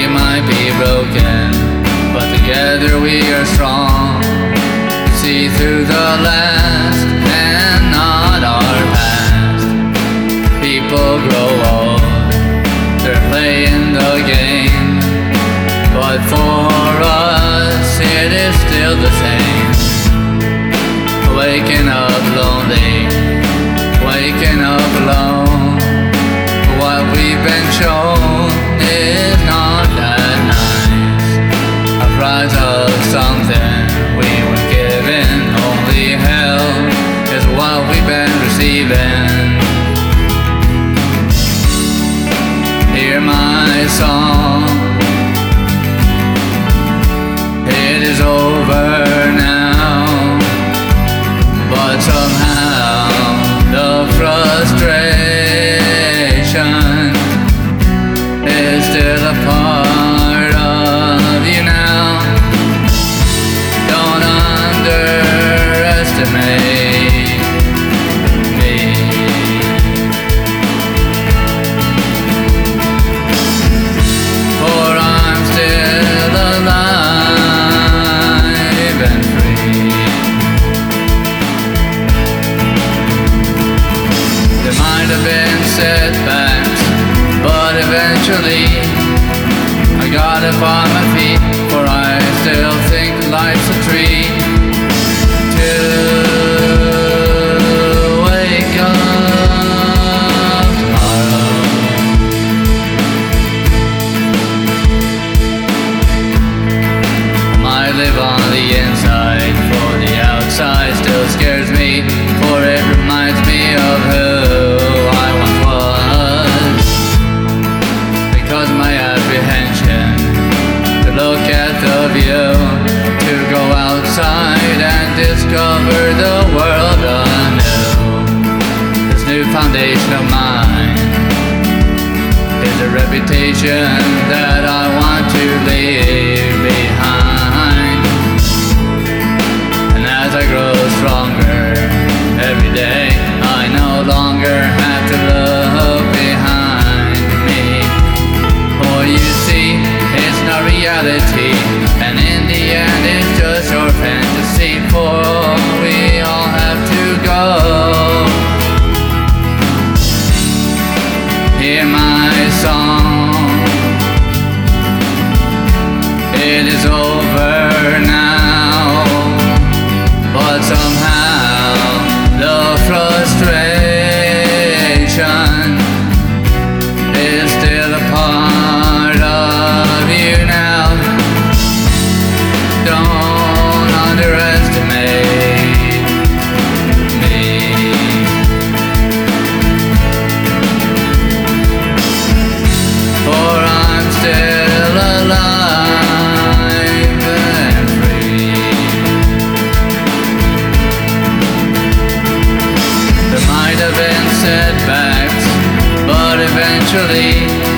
you might be broken, but together we are strong. See through the last and not our past. People grow old, they're playing the game, but for us it is still the same. Waking up lonely, waking up alone. What we've been shown. Of something we were given, only hell is what we've been receiving. Hear my song. Eventually I got upon my feet. For I still think life's a treat to wake up tomorrow. I live on the inside, for the outside still scares me, discover the world anew. This new foundation of mine is a reputation that I want It is over now, eventually